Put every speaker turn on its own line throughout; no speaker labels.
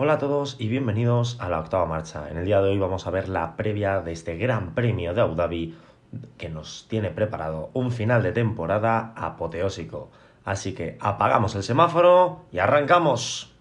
Hola a todos y bienvenidos a la octava marcha. En el día de hoy vamos a ver la previa de este Gran Premio de Abu Dhabi que nos tiene preparado un final de temporada apoteósico. Así que apagamos el semáforo y arrancamos.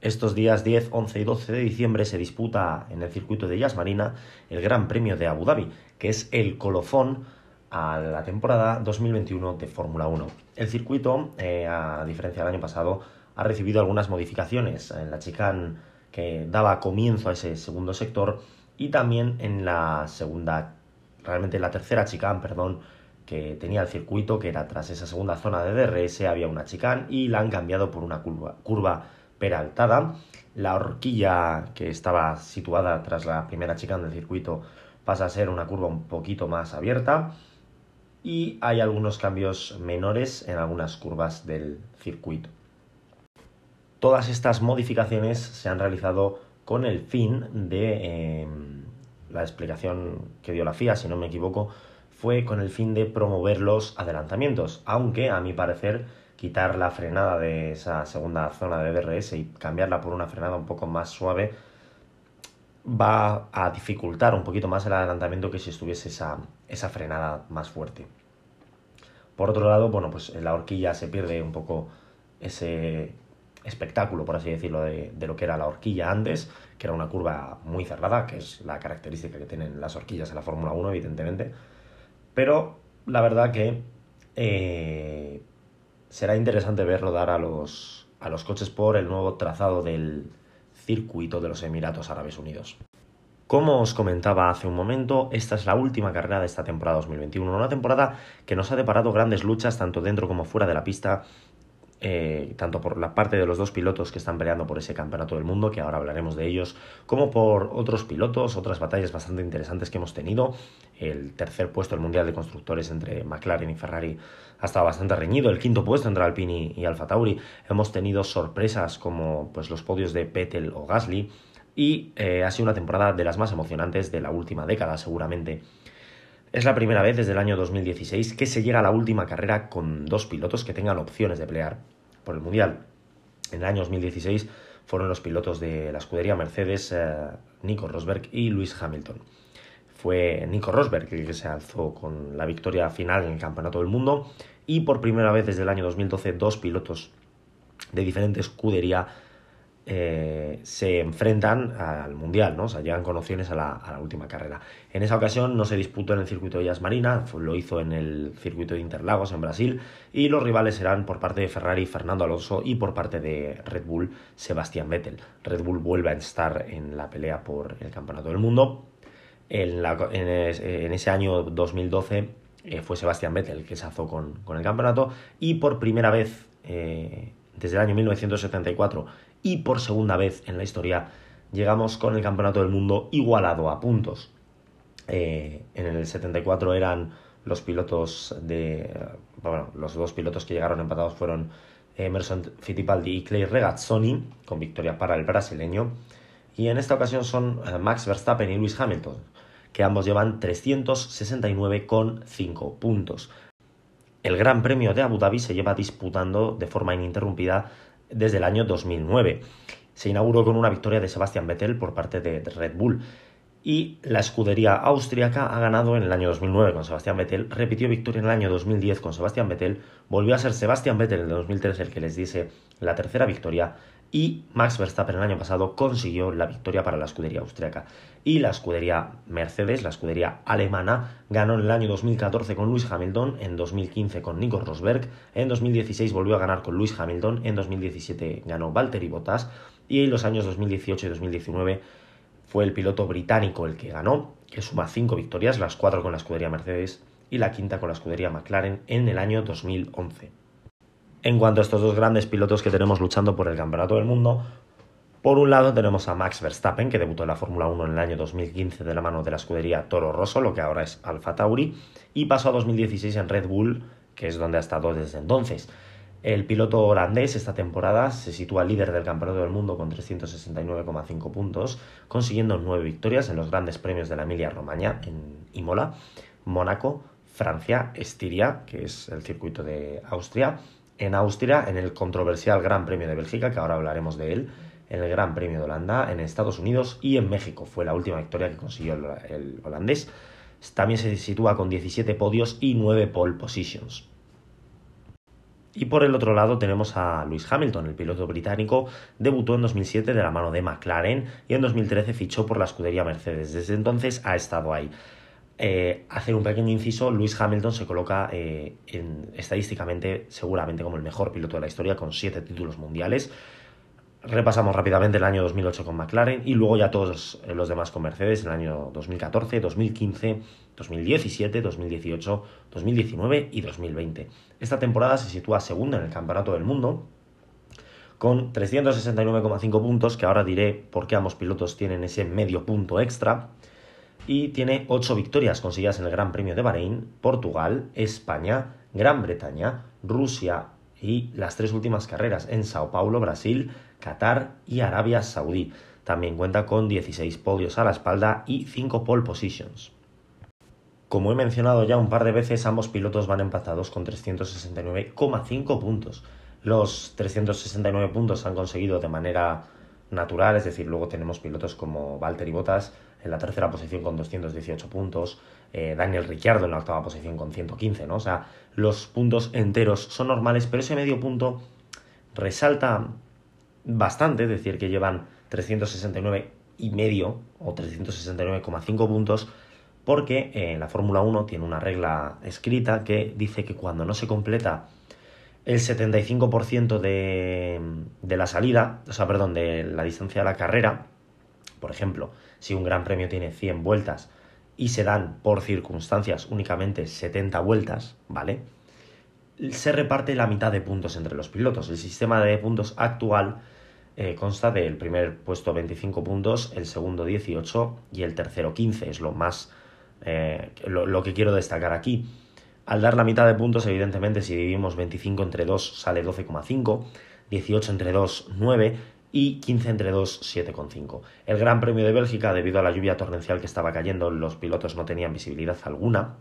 Estos días 10, 11 y 12 de diciembre se disputa en el circuito de Yas Marina el Gran Premio de Abu Dhabi, que es el colofón a la temporada 2021 de Fórmula 1. El circuito, eh, a diferencia del año pasado, ha recibido algunas modificaciones en la chicane que daba comienzo a ese segundo sector y también en la segunda, realmente la tercera chicane, perdón, que tenía el circuito, que era tras esa segunda zona de DRS, había una chicane y la han cambiado por una curva, curva peraltada. La horquilla que estaba situada tras la primera chicane del circuito pasa a ser una curva un poquito más abierta y hay algunos cambios menores en algunas curvas del circuito. Todas estas modificaciones se han realizado con el fin de em, la explicación que dio la FIA, si no me equivoco, fue con el fin de promover los adelantamientos, aunque a mi parecer quitar la frenada de esa segunda zona de DRS y cambiarla por una frenada un poco más suave va a dificultar un poquito más el adelantamiento que si estuviese esa, esa frenada más fuerte. Por otro lado, bueno, pues en la horquilla se pierde un poco ese espectáculo, por así decirlo, de, lo que era la horquilla antes, que era una curva muy cerrada, que es la característica que tienen las horquillas en la Fórmula 1, evidentemente. Pero la verdad que eh, será interesante ver rodar a los, a los coches por el nuevo trazado del circuito de los Emiratos Árabes Unidos. Como os comentaba hace un momento, esta es la última carrera de esta temporada 2021, una temporada que nos ha deparado grandes luchas tanto dentro como fuera de la pista, eh, tanto por la parte de los dos pilotos que están peleando por ese campeonato del mundo, que ahora hablaremos de ellos, como por otros pilotos, otras batallas bastante interesantes que hemos tenido. El tercer puesto del Mundial de Constructores entre McLaren y Ferrari ha estado bastante reñido, el quinto puesto entre Alpine y Alfa Tauri. Hemos tenido sorpresas como pues, los podios de Vettel o Gasly y eh, ha sido una temporada de las más emocionantes de la última década seguramente. Es la primera vez desde el año 2016 que se llega a la última carrera con dos pilotos que tengan opciones de pelear por el Mundial. En el año 2016 fueron los pilotos de la escudería Mercedes, eh, Nico Rosberg y Lewis Hamilton. Fue Nico Rosberg el que se alzó con la victoria final en el Campeonato del Mundo y por primera vez desde el año 2012 dos pilotos de diferente escudería eh, se enfrentan al Mundial, ¿no? O sea, llegan con opciones a la, última carrera. En esa ocasión no se disputó en el circuito de Yas Marina, lo hizo en el circuito de Interlagos, en Brasil, y los rivales serán por parte de Ferrari Fernando Alonso y por parte de Red Bull Sebastián Vettel. Red Bull vuelve a estar en la pelea por el Campeonato del Mundo. En, ese año 2012 eh, fue Sebastián Vettel el que se azó con, el campeonato y por primera vez eh, desde el año 1974 y por segunda vez en la historia llegamos con el Campeonato del Mundo igualado a puntos. Eh, en el 74 eran los pilotos de... Bueno, los dos pilotos que llegaron empatados fueron Emerson Fittipaldi y Clay Regazzoni, con victoria para el brasileño. Y en esta ocasión son Max Verstappen y Lewis Hamilton, que ambos llevan 369,5 puntos. El Gran Premio de Abu Dhabi se lleva disputando de forma ininterrumpida desde el año 2009. Se inauguró con una victoria de Sebastian Vettel por parte de Red Bull. Y la escudería austríaca ha ganado en el año 2009 con Sebastian Vettel, repitió victoria en el año 2010 con Sebastian Vettel, volvió a ser Sebastian Vettel en el 2003 el que les diese la tercera victoria y Max Verstappen el año pasado consiguió la victoria para la escudería austríaca. Y la escudería Mercedes, la escudería alemana, ganó en el año 2014 con Lewis Hamilton, en 2015 con Nico Rosberg, en 2016 volvió a ganar con Lewis Hamilton, en 2017 ganó Valtteri Bottas y en los años 2018 y 2019 fue el piloto británico el que ganó, que suma cinco victorias, las cuatro con la escudería Mercedes y la quinta con la escudería McLaren en el año 2011. En cuanto a estos dos grandes pilotos que tenemos luchando por el Campeonato del Mundo, por un lado tenemos a Max Verstappen, que debutó en la Fórmula 1 en el año 2015 de la mano de la escudería Toro Rosso, lo que ahora es Alfa Tauri, y pasó a 2016 en Red Bull, que es donde ha estado desde entonces. El piloto holandés esta temporada se sitúa líder del Campeonato del Mundo con 369,5 puntos, consiguiendo nueve victorias en los grandes premios de la Emilia-Romagna en Imola, Mónaco, Francia, Estiria, que es el circuito de Austria, en Austria, en el controversial Gran Premio de Bélgica, que ahora hablaremos de él, en el Gran Premio de Holanda, en Estados Unidos y en México. Fue la última victoria que consiguió el, holandés. También se sitúa con 17 podios y 9 pole positions. Y por el otro lado tenemos a Lewis Hamilton, el piloto británico, debutó en 2007 de la mano de McLaren y en 2013 fichó por la escudería Mercedes. Desde entonces ha estado ahí. Eh, hacer un pequeño inciso, Lewis Hamilton se coloca eh, estadísticamente seguramente como el mejor piloto de la historia con siete títulos mundiales. Repasamos rápidamente el año 2008 con McLaren y luego ya todos los demás con Mercedes, el año 2014, 2015, 2017, 2018, 2019 y 2020. Esta temporada se sitúa segunda en el Campeonato del Mundo con 369,5 puntos, que ahora diré por qué ambos pilotos tienen ese medio punto extra y tiene ocho victorias conseguidas en el Gran Premio de Bahrein, Portugal, España, Gran Bretaña, Rusia y las tres últimas carreras en Sao Paulo, Brasil, Qatar y Arabia Saudí. También cuenta con 16 podios a la espalda y 5 pole positions. Como he mencionado ya un par de veces, ambos pilotos van empatados con 369,5 puntos. Los 369 puntos se han conseguido de manera natural, es decir, luego tenemos pilotos como Valtteri Bottas en la tercera posición con 218 puntos, eh, Daniel Ricciardo en la octava posición con 115, ¿no? O sea, los puntos enteros son normales, pero ese medio punto resalta bastante, es decir, que llevan 369 y medio o 369,5 puntos, porque eh, la Fórmula 1 tiene una regla escrita que dice que cuando no se completa el 75% de, de la salida, o sea, perdón, de la distancia de la carrera, por ejemplo, si un gran premio tiene 100 vueltas y se dan por circunstancias únicamente 70 vueltas, ¿vale? Se reparte la mitad de puntos entre los pilotos. El sistema de puntos actual eh, consta del primer puesto 25 puntos, el segundo 18 y el tercero 15. Es lo más eh, lo, que quiero destacar aquí. Al dar la mitad de puntos, evidentemente, si dividimos 25 entre 2 sale 12,5, 18 entre 2 9 y 15 entre 2 7,5. El Gran Premio de Bélgica, debido a la lluvia torrencial que estaba cayendo, los pilotos no tenían visibilidad alguna.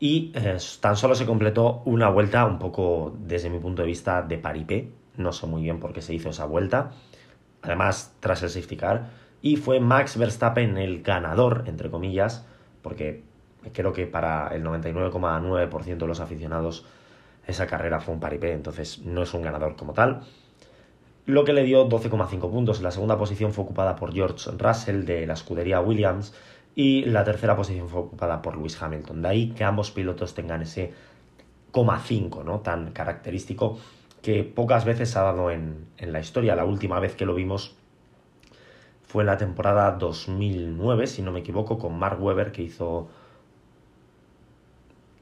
Y eh, tan solo se completó una vuelta un poco, desde mi punto de vista, de paripé. No sé muy bien por qué se hizo esa vuelta. Además, tras el safety car. Y fue Max Verstappen el ganador, entre comillas, porque creo que para el 99,9% de los aficionados esa carrera fue un paripé, entonces no es un ganador como tal. Lo que le dio 12,5 puntos. La segunda posición fue ocupada por George Russell de la escudería Williams y la tercera posición fue ocupada por Lewis Hamilton. De ahí que ambos pilotos tengan ese 0,5 ¿no? tan característico que pocas veces ha dado en, en la historia. La última vez que lo vimos fue en la temporada 2009, si no me equivoco, con Mark Webber, que hizo,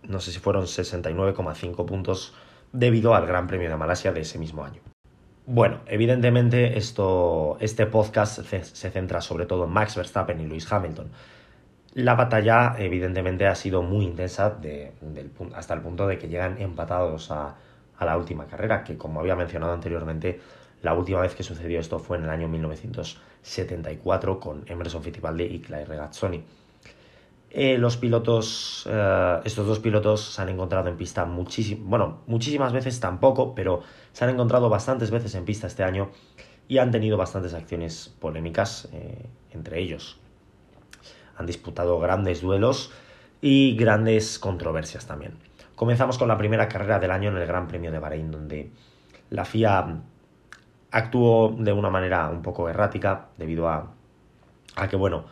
no sé si fueron 69,5 puntos debido al Gran Premio de Malasia de ese mismo año. Bueno, evidentemente esto, este podcast se, centra sobre todo en Max Verstappen y Lewis Hamilton. La batalla evidentemente ha sido muy intensa hasta el punto de que llegan empatados a, a la última carrera, que como había mencionado anteriormente, la última vez que sucedió esto fue en el año 1974 con Emerson Fittipaldi y Claire Regazzoni. Eh, los pilotos, eh, estos dos pilotos se han encontrado en pista muchísimas, bueno, muchísimas veces tampoco, pero se han encontrado bastantes veces en pista este año y han tenido bastantes acciones polémicas eh, entre ellos. Han disputado grandes duelos y grandes controversias también. Comenzamos con la primera carrera del año en el Gran Premio de Bahrein, donde la FIA actuó de una manera un poco errática debido a, a que, bueno,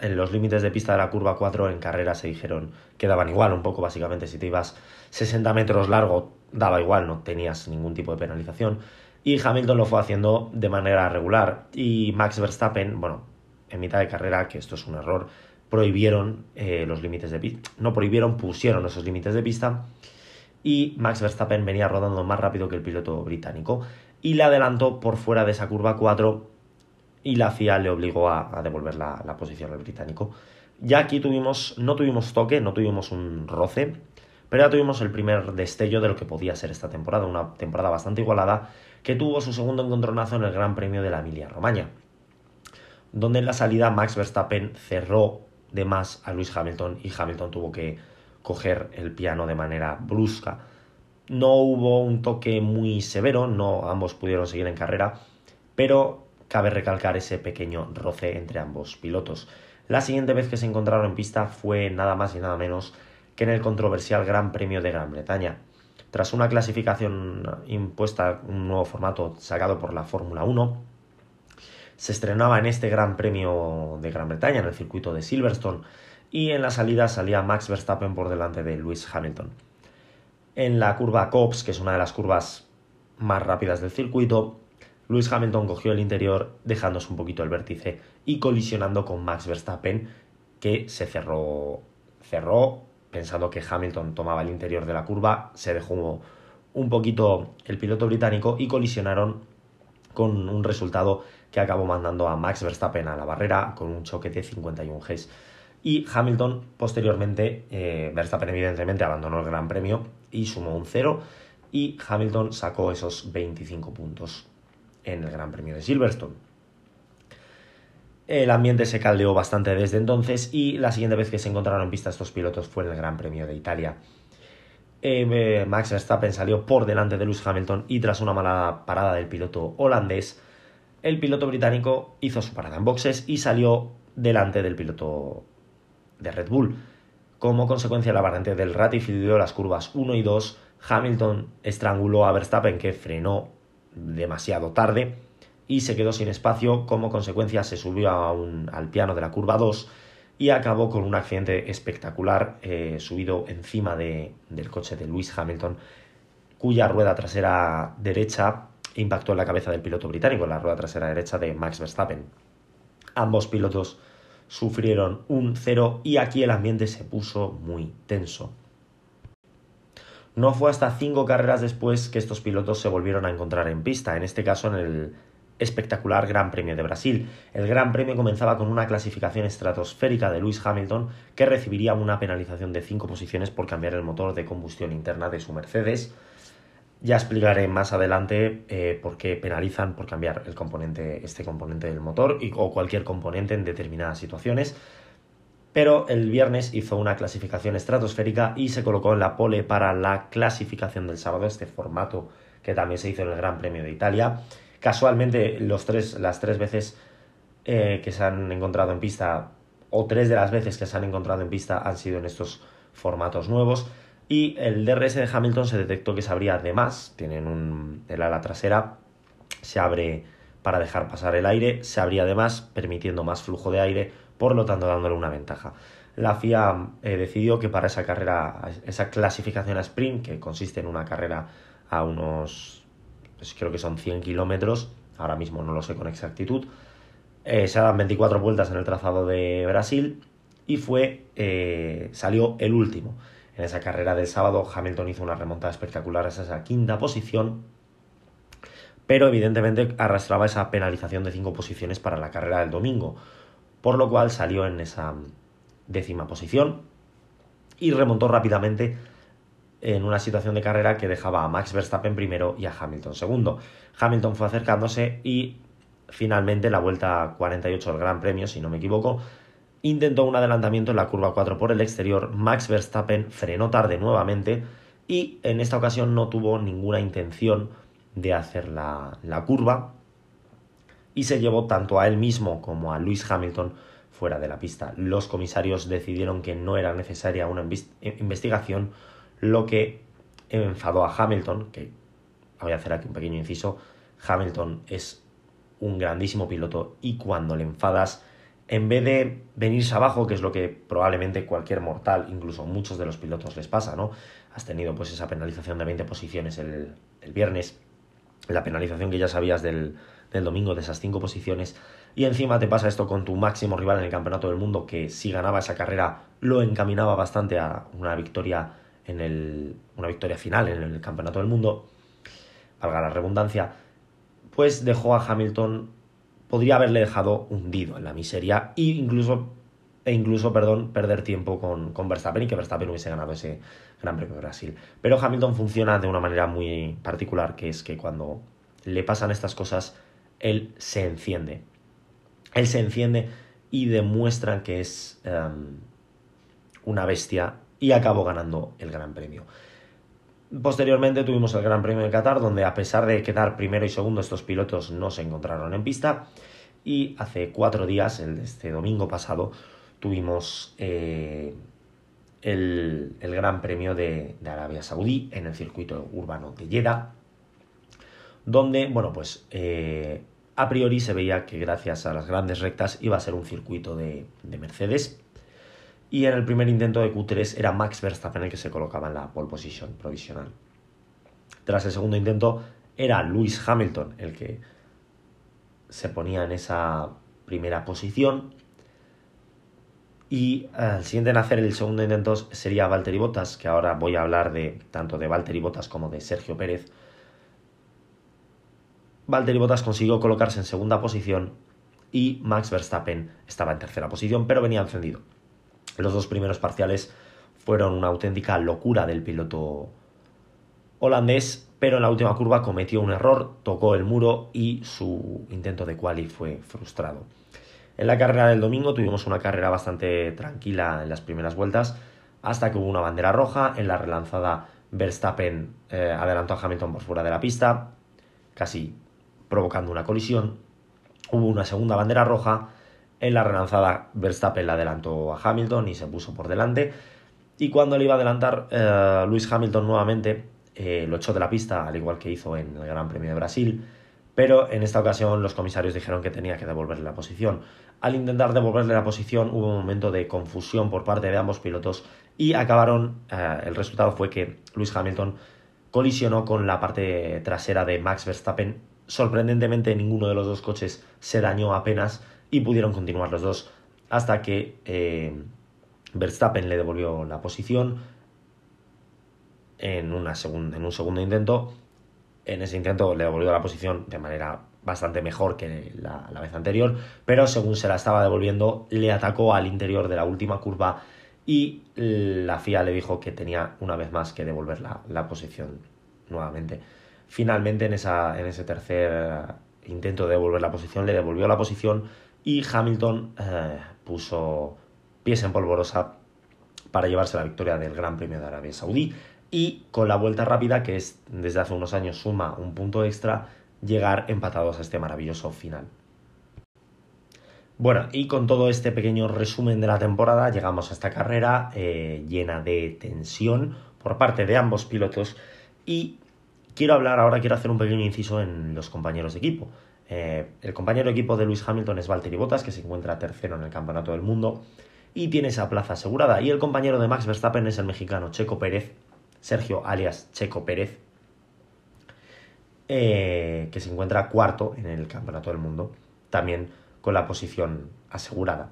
en los límites de pista de la curva 4 en carrera se dijeron que daban igual, un poco básicamente si te ibas 60 metros largo daba igual, no tenías ningún tipo de penalización. Y Hamilton lo fue haciendo de manera regular. Y Max Verstappen, bueno, en mitad de carrera, que esto es un error, prohibieron eh, los límites de pista. No prohibieron, pusieron esos límites de pista y Max Verstappen venía rodando más rápido que el piloto británico y le adelantó por fuera de esa curva 4 y la FIA le obligó a, devolver la, posición al británico. Ya aquí tuvimos, no tuvimos toque, no tuvimos un roce, pero ya tuvimos el primer destello de lo que podía ser esta temporada, una temporada bastante igualada que tuvo su segundo encontronazo en el Gran Premio de la Emilia-Romagna, donde en la salida Max Verstappen cerró de más a Lewis Hamilton y Hamilton tuvo que coger el piano de manera brusca No hubo un toque muy severo, no ambos pudieron seguir en carrera, pero cabe recalcar ese pequeño roce entre ambos pilotos. La siguiente vez que se encontraron en pista fue nada más y nada menos que en el controversial Gran Premio de Gran Bretaña. Tras una clasificación impuesta, un nuevo formato sacado por la Fórmula 1, se estrenaba en este Gran Premio de Gran Bretaña, en el circuito de Silverstone, y en la salida salía Max Verstappen por delante de Lewis Hamilton. En la curva Cops, que es una de las curvas más rápidas del circuito, Lewis Hamilton cogió el interior dejándose un poquito el vértice y colisionando con Max Verstappen, que se cerró, cerró pensando que Hamilton tomaba el interior de la curva, se dejó un poquito el piloto británico y colisionaron con un resultado que acabó mandando a Max Verstappen a la barrera con un choque de 51 Gs. Y Hamilton, posteriormente, eh, Verstappen evidentemente abandonó el Gran Premio y sumó un 0 y Hamilton sacó esos 25 puntos en el Gran Premio de Silverstone. El ambiente se caldeó bastante desde entonces y la siguiente vez que se encontraron en pista estos pilotos fue en el Gran Premio de Italia. Eh, Max Verstappen salió por delante de Lewis Hamilton y tras una mala parada del piloto holandés, el piloto británico hizo su parada en boxes y salió delante del piloto de Red Bull. Como consecuencia, la variante del ratificó las curvas 1 y 2. Hamilton estranguló a Verstappen que frenó demasiado tarde y se quedó sin espacio. Como consecuencia se subió al piano de la curva 2 y acabó con un accidente espectacular eh, subido encima del coche de Lewis Hamilton, cuya rueda trasera derecha impactó en la cabeza del piloto británico, la rueda trasera derecha de Max Verstappen. Ambos pilotos sufrieron un cero y aquí el ambiente se puso muy tenso. No fue hasta cinco carreras después que estos pilotos se volvieron a encontrar en pista, en este caso en el espectacular Gran Premio de Brasil. El Gran Premio comenzaba con una clasificación estratosférica de Lewis Hamilton que recibiría una penalización de 5 posiciones por cambiar el motor de combustión interna de su Mercedes. Ya explicaré más adelante eh, por qué penalizan por cambiar el componente, este componente del motor y, o cualquier componente en determinadas situaciones. Pero el viernes hizo una clasificación estratosférica y se colocó en la pole para la clasificación del sábado, este formato que también se hizo en el Gran Premio de Italia. Casualmente, los tres, las tres veces eh, que se han encontrado en pista, o tres de las veces que se han encontrado en pista, han sido en estos formatos nuevos. Y el DRS de Hamilton se detectó que se abría de más. Tienen un. El ala trasera se abre para dejar pasar el aire, se abría de más, permitiendo más flujo de aire, por lo tanto dándole una ventaja. La FIA eh, decidió que para esa carrera, esa clasificación a sprint, que consiste en una carrera a unos pues creo que son 100 kilómetros, ahora mismo no lo sé con exactitud. Eh, se dan 24 vueltas en el trazado de Brasil y fue eh, salió el último. En esa carrera del sábado Hamilton hizo una remontada espectacular a esa quinta posición, pero evidentemente arrastraba esa penalización de 5 posiciones para la carrera del domingo, por lo cual salió en esa décima posición y remontó rápidamente en una situación de carrera que dejaba a Max Verstappen primero y a Hamilton segundo. Hamilton fue acercándose y finalmente la vuelta 48 del Gran Premio, si no me equivoco, intentó un adelantamiento en la curva 4 por el exterior, Max Verstappen frenó tarde nuevamente y en esta ocasión no tuvo ninguna intención de hacer la, la curva y se llevó tanto a él mismo como a Lewis Hamilton fuera de la pista. Los comisarios decidieron que no era necesaria una investigación lo que enfadó a Hamilton, que voy a hacer aquí un pequeño inciso, Hamilton es un grandísimo piloto y cuando le enfadas, en vez de venirse abajo, que es lo que probablemente cualquier mortal, incluso muchos de los pilotos les pasa, ¿no? Has tenido pues esa penalización de 20 posiciones el, viernes, la penalización que ya sabías del, del domingo de esas 5 posiciones, y encima te pasa esto con tu máximo rival en el Campeonato del Mundo, que si ganaba esa carrera lo encaminaba bastante a una victoria en el, una victoria final en el Campeonato del Mundo, valga la redundancia, pues dejó a Hamilton, podría haberle dejado hundido en la miseria e incluso, e incluso perdón, perder tiempo con, con Verstappen y que Verstappen hubiese ganado ese Gran Premio de Brasil. Pero Hamilton funciona de una manera muy particular, que es que cuando le pasan estas cosas, él se enciende. Él se enciende y demuestra que es em, una bestia y acabó ganando el Gran Premio. Posteriormente tuvimos el Gran Premio de Qatar, donde a pesar de quedar primero y segundo, estos pilotos no se encontraron en pista. Y hace cuatro días, el este domingo pasado, tuvimos eh, el, Gran Premio de, Arabia Saudí en el circuito urbano de Jeddah, donde, bueno, pues eh, a priori se veía que gracias a las grandes rectas iba a ser un circuito de, de Mercedes y en el primer intento de Q3 era Max Verstappen el que se colocaba en la pole position provisional. Tras el segundo intento era Lewis Hamilton el que se ponía en esa primera posición y el siguiente en hacer el segundo intento sería Valtteri Bottas, que ahora voy a hablar de tanto de Valtteri Bottas como de Sergio Pérez. Valtteri Bottas consiguió colocarse en segunda posición y Max Verstappen estaba en tercera posición, pero venía encendido. Los dos primeros parciales fueron una auténtica locura del piloto holandés, pero en la última curva cometió un error, tocó el muro y su intento de quali fue frustrado. En la carrera del domingo tuvimos una carrera bastante tranquila en las primeras vueltas, hasta que hubo una bandera roja. En la relanzada, Verstappen eh, adelantó a Hamilton por fuera de la pista, casi provocando una colisión. Hubo una segunda bandera roja en la relanzada, Verstappen le adelantó a Hamilton y se puso por delante. Y cuando le iba a adelantar, eh, Luis Hamilton nuevamente eh, lo echó de la pista, al igual que hizo en el Gran Premio de Brasil. Pero en esta ocasión los comisarios dijeron que tenía que devolverle la posición. Al intentar devolverle la posición hubo un momento de confusión por parte de ambos pilotos y acabaron, eh, el resultado fue que Luis Hamilton colisionó con la parte trasera de Max Verstappen. Sorprendentemente ninguno de los dos coches se dañó apenas y pudieron continuar los dos hasta que eh, Verstappen le devolvió la posición en, un segundo intento. En ese intento le devolvió la posición de manera bastante mejor que la, vez anterior, pero según se la estaba devolviendo, le atacó al interior de la última curva y la FIA le dijo que tenía una vez más que devolver la, posición nuevamente. Finalmente, en, esa, en ese tercer intento de devolver la posición, le devolvió la posición y Hamilton eh, puso pies en polvorosa para llevarse la victoria del Gran Premio de Arabia Saudí y con la vuelta rápida, que es desde hace unos años suma un punto extra, llegar empatados a este maravilloso final. Bueno, y con todo este pequeño resumen de la temporada, llegamos a esta carrera eh, llena de tensión por parte de ambos pilotos y quiero hablar ahora, quiero hacer un pequeño inciso en los compañeros de equipo. Eh, el compañero de equipo de Luis Hamilton es Valtteri Bottas, que se encuentra tercero en el Campeonato del Mundo y tiene esa plaza asegurada. Y el compañero de Max Verstappen es el mexicano Checo Pérez, Sergio alias Checo Pérez, eh, que se encuentra cuarto en el Campeonato del Mundo, también con la posición asegurada,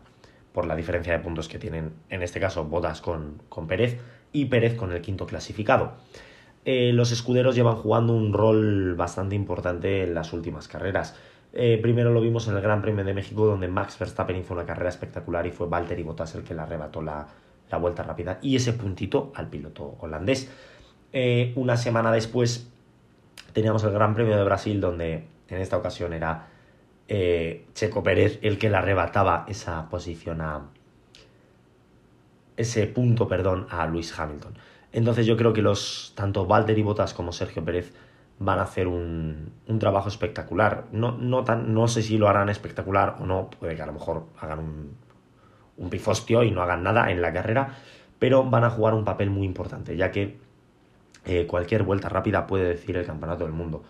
por la diferencia de puntos que tienen, en este caso, Bottas con, con Pérez y Pérez con el quinto clasificado. Eh, los escuderos llevan jugando un rol bastante importante en las últimas carreras. Eh, primero lo vimos en el Gran Premio de México, donde Max Verstappen hizo una carrera espectacular y fue Valtteri Bottas el que le arrebató la, vuelta rápida y ese puntito al piloto holandés. Eh, una semana después teníamos el Gran Premio de Brasil, donde en esta ocasión era Checo Pérez el que le arrebataba esa posición a ese punto, perdón, a Luis Hamilton. Entonces yo creo que los tanto Valtteri Bottas como Sergio Pérez van a hacer un, trabajo espectacular. No, no, tan, no sé si lo harán espectacular o no, puede que a lo mejor hagan un, un pifostio y no hagan nada en la carrera, pero van a jugar un papel muy importante, ya que eh, cualquier vuelta rápida puede decir el campeonato del mundo.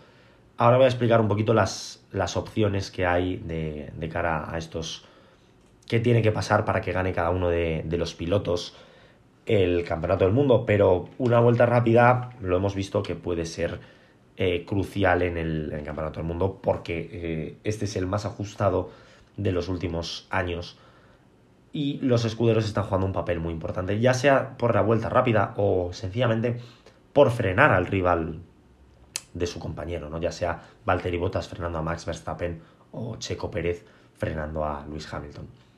Ahora voy a explicar un poquito las, las opciones que hay de, de, cara a estos... qué tiene que pasar para que gane cada uno de, de los pilotos el campeonato del mundo, pero una vuelta rápida lo hemos visto que puede ser eh, crucial en el, campeonato del mundo porque eh, este es el más ajustado de los últimos años y los escuderos están jugando un papel muy importante, ya sea por la vuelta rápida o sencillamente por frenar al rival de su compañero, ¿no? ya sea Valtteri Bottas frenando a Max Verstappen o Checo Pérez frenando a Luis Hamilton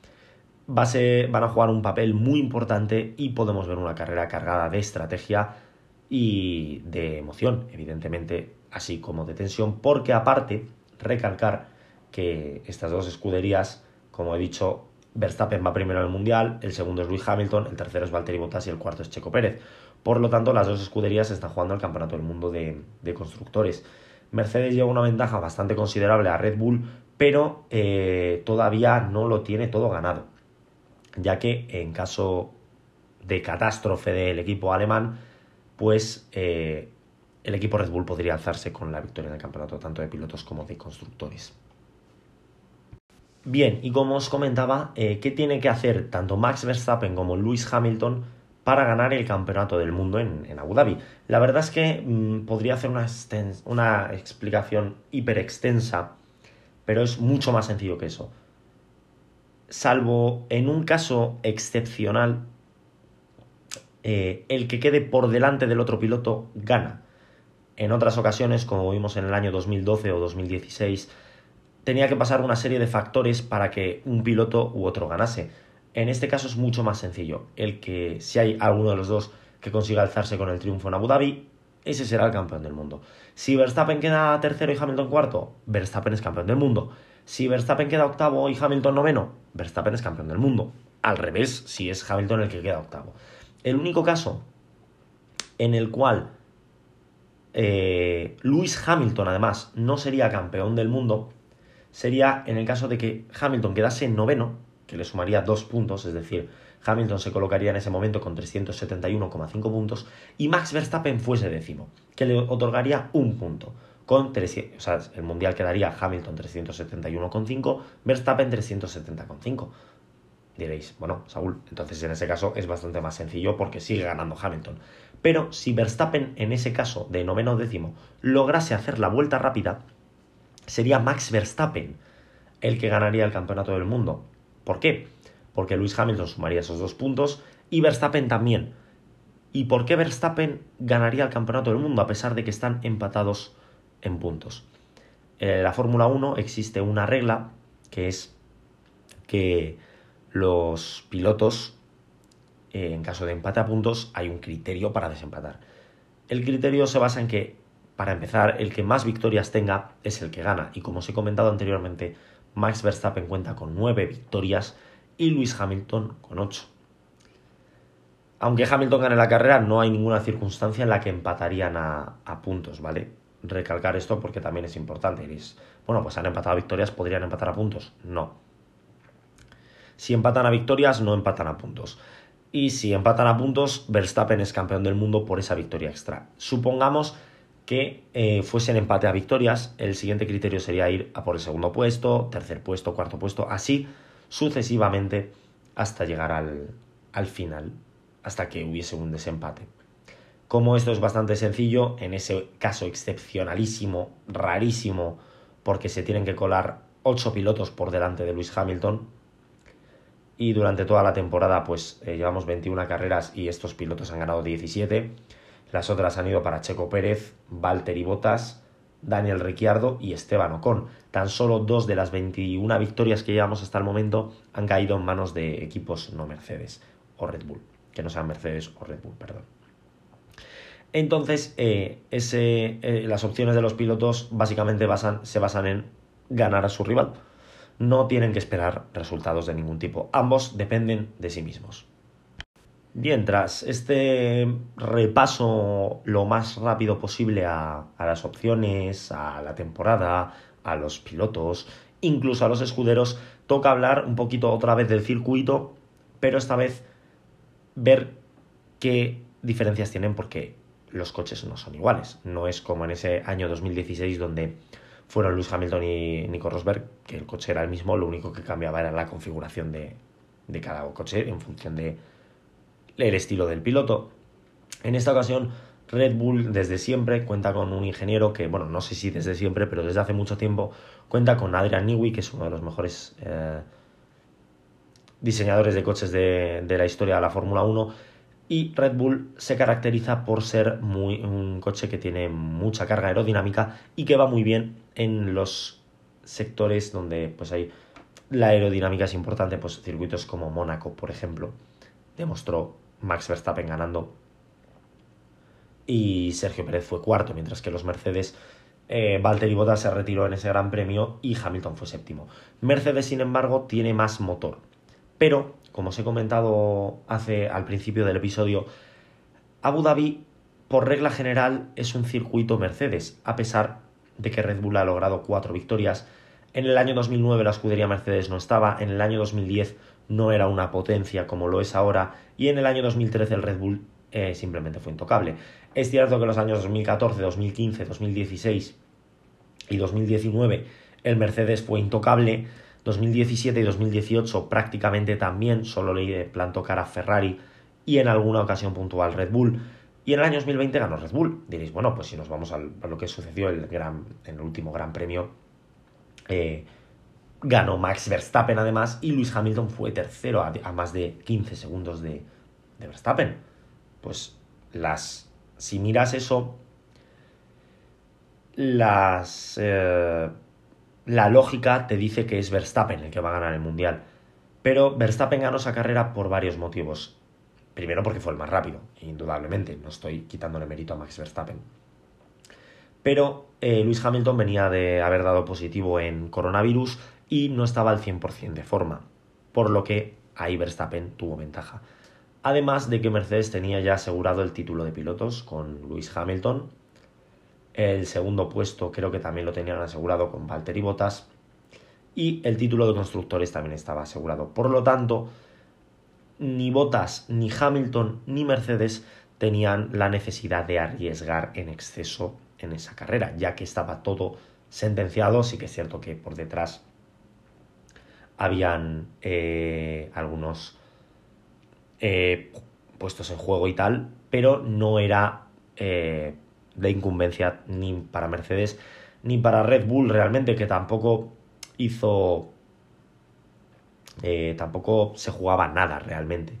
van a jugar un papel muy importante y podemos ver una carrera cargada de estrategia y de emoción, evidentemente, así como de tensión, porque aparte, recalcar que estas dos escuderías, como he dicho, Verstappen va primero en el Mundial, el segundo es Luis Hamilton, el tercero es Valtteri Bottas y el cuarto es Checo Pérez. Por lo tanto, las dos escuderías están jugando el Campeonato del Mundo de, constructores. Mercedes lleva una ventaja bastante considerable a Red Bull, pero eh, todavía no lo tiene todo ganado, ya que en caso de catástrofe del equipo alemán, pues eh, el equipo Red Bull podría alzarse con la victoria en el campeonato, tanto de pilotos como de constructores. Bien, y como os comentaba, eh, ¿qué tiene que hacer tanto Max Verstappen como Lewis Hamilton para ganar el campeonato del mundo en, Abu Dhabi? La verdad es que mm, podría hacer una, una explicación hiper extensa, pero es mucho más sencillo que eso. Salvo en un caso excepcional, eh, el que quede por delante del otro piloto gana. En otras ocasiones, como vimos en el año 2012 o 2016, tenía que pasar una serie de factores para que un piloto u otro ganase. En este caso es mucho más sencillo. El que si hay alguno de los dos que consiga alzarse con el triunfo en Abu Dhabi, ese será el campeón del mundo. Si Verstappen queda tercero y Hamilton cuarto, Verstappen es campeón del mundo. Si Verstappen queda octavo y Hamilton noveno, Verstappen es campeón del mundo. Al revés, si es Hamilton el que queda octavo. El único caso en el cual eh, Lewis Hamilton, además, no sería campeón del mundo sería en el caso de que Hamilton quedase en noveno, que le sumaría dos puntos, es decir, Hamilton se colocaría en ese momento con 371,5 puntos, y Max Verstappen fuese décimo, que le otorgaría un punto. Con 300, o sea, el mundial quedaría Hamilton 371,5, Verstappen 370,5. Diréis, bueno, Saúl, entonces en ese caso es bastante más sencillo porque sigue ganando Hamilton. Pero si Verstappen en ese caso de noveno décimo lograse hacer la vuelta rápida, sería Max Verstappen el que ganaría el campeonato del mundo. ¿Por qué? Porque Lewis Hamilton sumaría esos dos puntos y Verstappen también. ¿Y por qué Verstappen ganaría el campeonato del mundo a pesar de que están empatados en puntos? En la Fórmula 1 existe una regla que es que los pilotos, eh, en caso de empate a puntos, hay un criterio para desempatar. El criterio se basa en que para empezar, el que más victorias tenga es el que gana. Y como os he comentado anteriormente, Max Verstappen cuenta con 9 victorias y Lewis Hamilton con 8. Aunque Hamilton gane la carrera, no hay ninguna circunstancia en la que empatarían a, puntos, ¿vale? Recalcar esto porque también es importante. bueno, pues han empatado a victorias, ¿podrían empatar a puntos? No. Si empatan a victorias, no empatan a puntos. Y si empatan a puntos, Verstappen es campeón del mundo por esa victoria extra. Supongamos que eh, fuesen empate a victorias, el siguiente criterio sería ir a por el segundo puesto, tercer puesto, cuarto puesto, así sucesivamente hasta llegar al, al final, hasta que hubiese un desempate. Como esto es bastante sencillo, en ese caso excepcionalísimo, rarísimo, porque se tienen que colar 8 pilotos por delante de Luis Hamilton, y durante toda la temporada pues eh, llevamos 21 carreras y estos pilotos han ganado 17, las otras han ido para Checo Pérez, Valtteri Bottas, Daniel Ricciardo y Esteban Ocon. Tan solo dos de las 21 victorias que llevamos hasta el momento han caído en manos de equipos no Mercedes o Red Bull, que no sean Mercedes o Red Bull, perdón. Entonces, eh, eh, las opciones de los pilotos básicamente se basan en ganar a su rival. No tienen que esperar resultados de ningún tipo. Ambos dependen de sí mismos. Bien, tras este repaso lo más rápido posible a, las opciones, a la temporada, a los pilotos, incluso a los escuderos, toca hablar un poquito otra vez del circuito, pero esta vez ver qué diferencias tienen porque los coches no son iguales. No es como en ese año 2016 donde fueron Lewis Hamilton y Nico Rosberg, que el coche era el mismo, lo único que cambiaba era la configuración de cada coche en función de el estilo del piloto. En esta ocasión, Red Bull desde siempre cuenta con un ingeniero que, bueno, no sé si desde siempre, pero desde hace mucho tiempo cuenta con Adrian Newey, que es uno de los mejores eh, diseñadores de coches de, la historia de la Fórmula 1. Y Red Bull se caracteriza por ser un coche que tiene mucha carga aerodinámica y que va muy bien en los sectores donde pues hay la aerodinámica es importante, pues circuitos como Mónaco, por ejemplo, demostró Max Verstappen ganando y Sergio Pérez fue cuarto, mientras que los Mercedes, eh, Valtteri Bottas se retiró en ese gran premio y Hamilton fue séptimo. Mercedes, sin embargo, tiene más motor, pero, como os he comentado hace, al principio del episodio, Abu Dhabi, por regla general, es un circuito Mercedes, a pesar de que Red Bull ha logrado cuatro victorias. En el año 2009 la escudería Mercedes no estaba, en el año 2010 no era una potencia como lo es ahora, y en el año 2013 el Red Bull eh, simplemente fue intocable. Es cierto que en los años 2014, 2015, 2016 y 2019 el Mercedes fue intocable, 2017 y 2018 prácticamente también, solo le plantó cara a Ferrari y en alguna ocasión puntual Red Bull. Y en el año 2020 ganó Red Bull. Diréis, bueno, pues si nos vamos a lo que sucedió el gran, en el último Gran Premio, eh, ganó Max Verstappen además y Luis Hamilton fue tercero a, más de 15 segundos de, Verstappen. Pues las, si miras eso, las, eh, la lógica te dice que es Verstappen el que va a ganar el Mundial. Pero Verstappen ganó esa carrera por varios motivos. Primero porque fue el más rápido, indudablemente, no estoy quitándole mérito a Max Verstappen. Pero eh, Luis Hamilton venía de haber dado positivo en coronavirus y no estaba al 100% de forma, por lo que ahí Verstappen tuvo ventaja. Además de que Mercedes tenía ya asegurado el título de pilotos con Luis Hamilton, el segundo puesto creo que también lo tenían asegurado con Valtteri Bottas y el título de constructores también estaba asegurado. Por lo tanto, ni Bottas, ni Hamilton, ni Mercedes tenían la necesidad de arriesgar en exceso en esa carrera, ya que estaba todo sentenciado. Sí que es cierto que por detrás habían eh, algunos eh, puestos en juego y tal, pero no era eh, de incumbencia ni para Mercedes ni para Red Bull realmente, que tampoco hizo eh, tampoco se jugaba nada realmente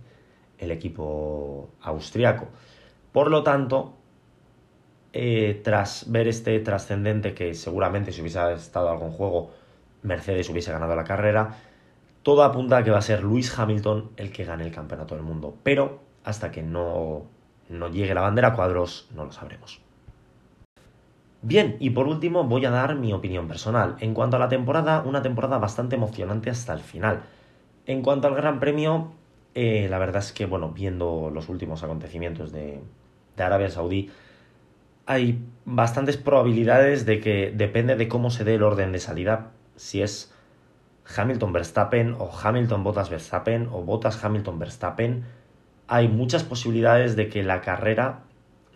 el equipo austriaco. Por lo tanto, eh, tras ver este trascendente que seguramente si hubiese estado algún juego, Mercedes hubiese ganado la carrera, todo apunta a que va a ser Luis Hamilton el que gane el campeonato del mundo. Pero hasta que no, no llegue la bandera a cuadros, no lo sabremos. Bien, y por último voy a dar mi opinión personal. En cuanto a la temporada, una temporada bastante emocionante hasta el final. En cuanto al Gran Premio, eh, la verdad es que, bueno, viendo los últimos acontecimientos de, de Arabia Saudí, hay bastantes probabilidades de que depende de cómo se dé el orden de salida, si es Hamilton Verstappen o Hamilton Bottas Verstappen o Bottas Hamilton Verstappen, hay muchas posibilidades de que la carrera,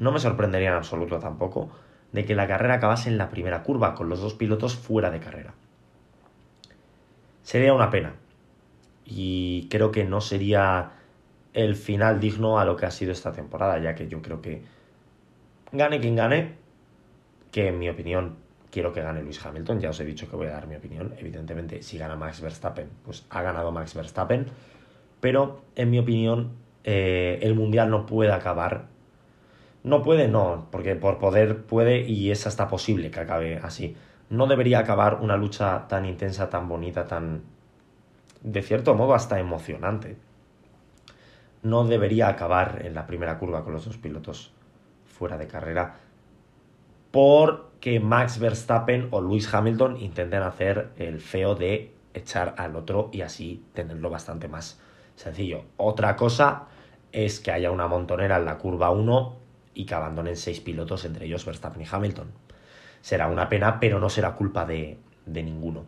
no me sorprendería en absoluto tampoco, de que la carrera acabase en la primera curva, con los dos pilotos fuera de carrera. Sería una pena, y creo que no sería el final digno a lo que ha sido esta temporada, ya que yo creo que gane quien gane, que en mi opinión quiero que gane Luis Hamilton, ya os he dicho que voy a dar mi opinión, evidentemente si gana Max Verstappen, pues ha ganado Max Verstappen, pero en mi opinión eh, el Mundial no puede acabar, no puede, no, porque por poder puede y es hasta posible que acabe así. No debería acabar una lucha tan intensa, tan bonita, tan de cierto modo hasta emocionante. No debería acabar en la primera curva con los dos pilotos fuera de carrera porque Max Verstappen o Lewis Hamilton intenten hacer el feo de echar al otro y así tenerlo bastante más sencillo. Otra cosa es que haya una montonera en la curva 1 y que abandonen seis pilotos, entre ellos Verstappen y Hamilton. Será una pena, pero no será culpa de, ninguno.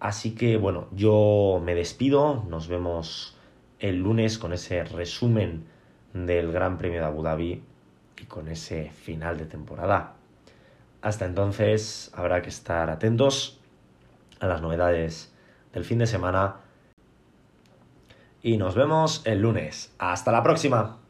Así que bueno, yo me despido, nos vemos el lunes con ese resumen del Gran Premio de Abu Dhabi y con ese final de temporada. Hasta entonces habrá que estar atentos a las novedades del fin de semana y nos vemos el lunes. Hasta la próxima.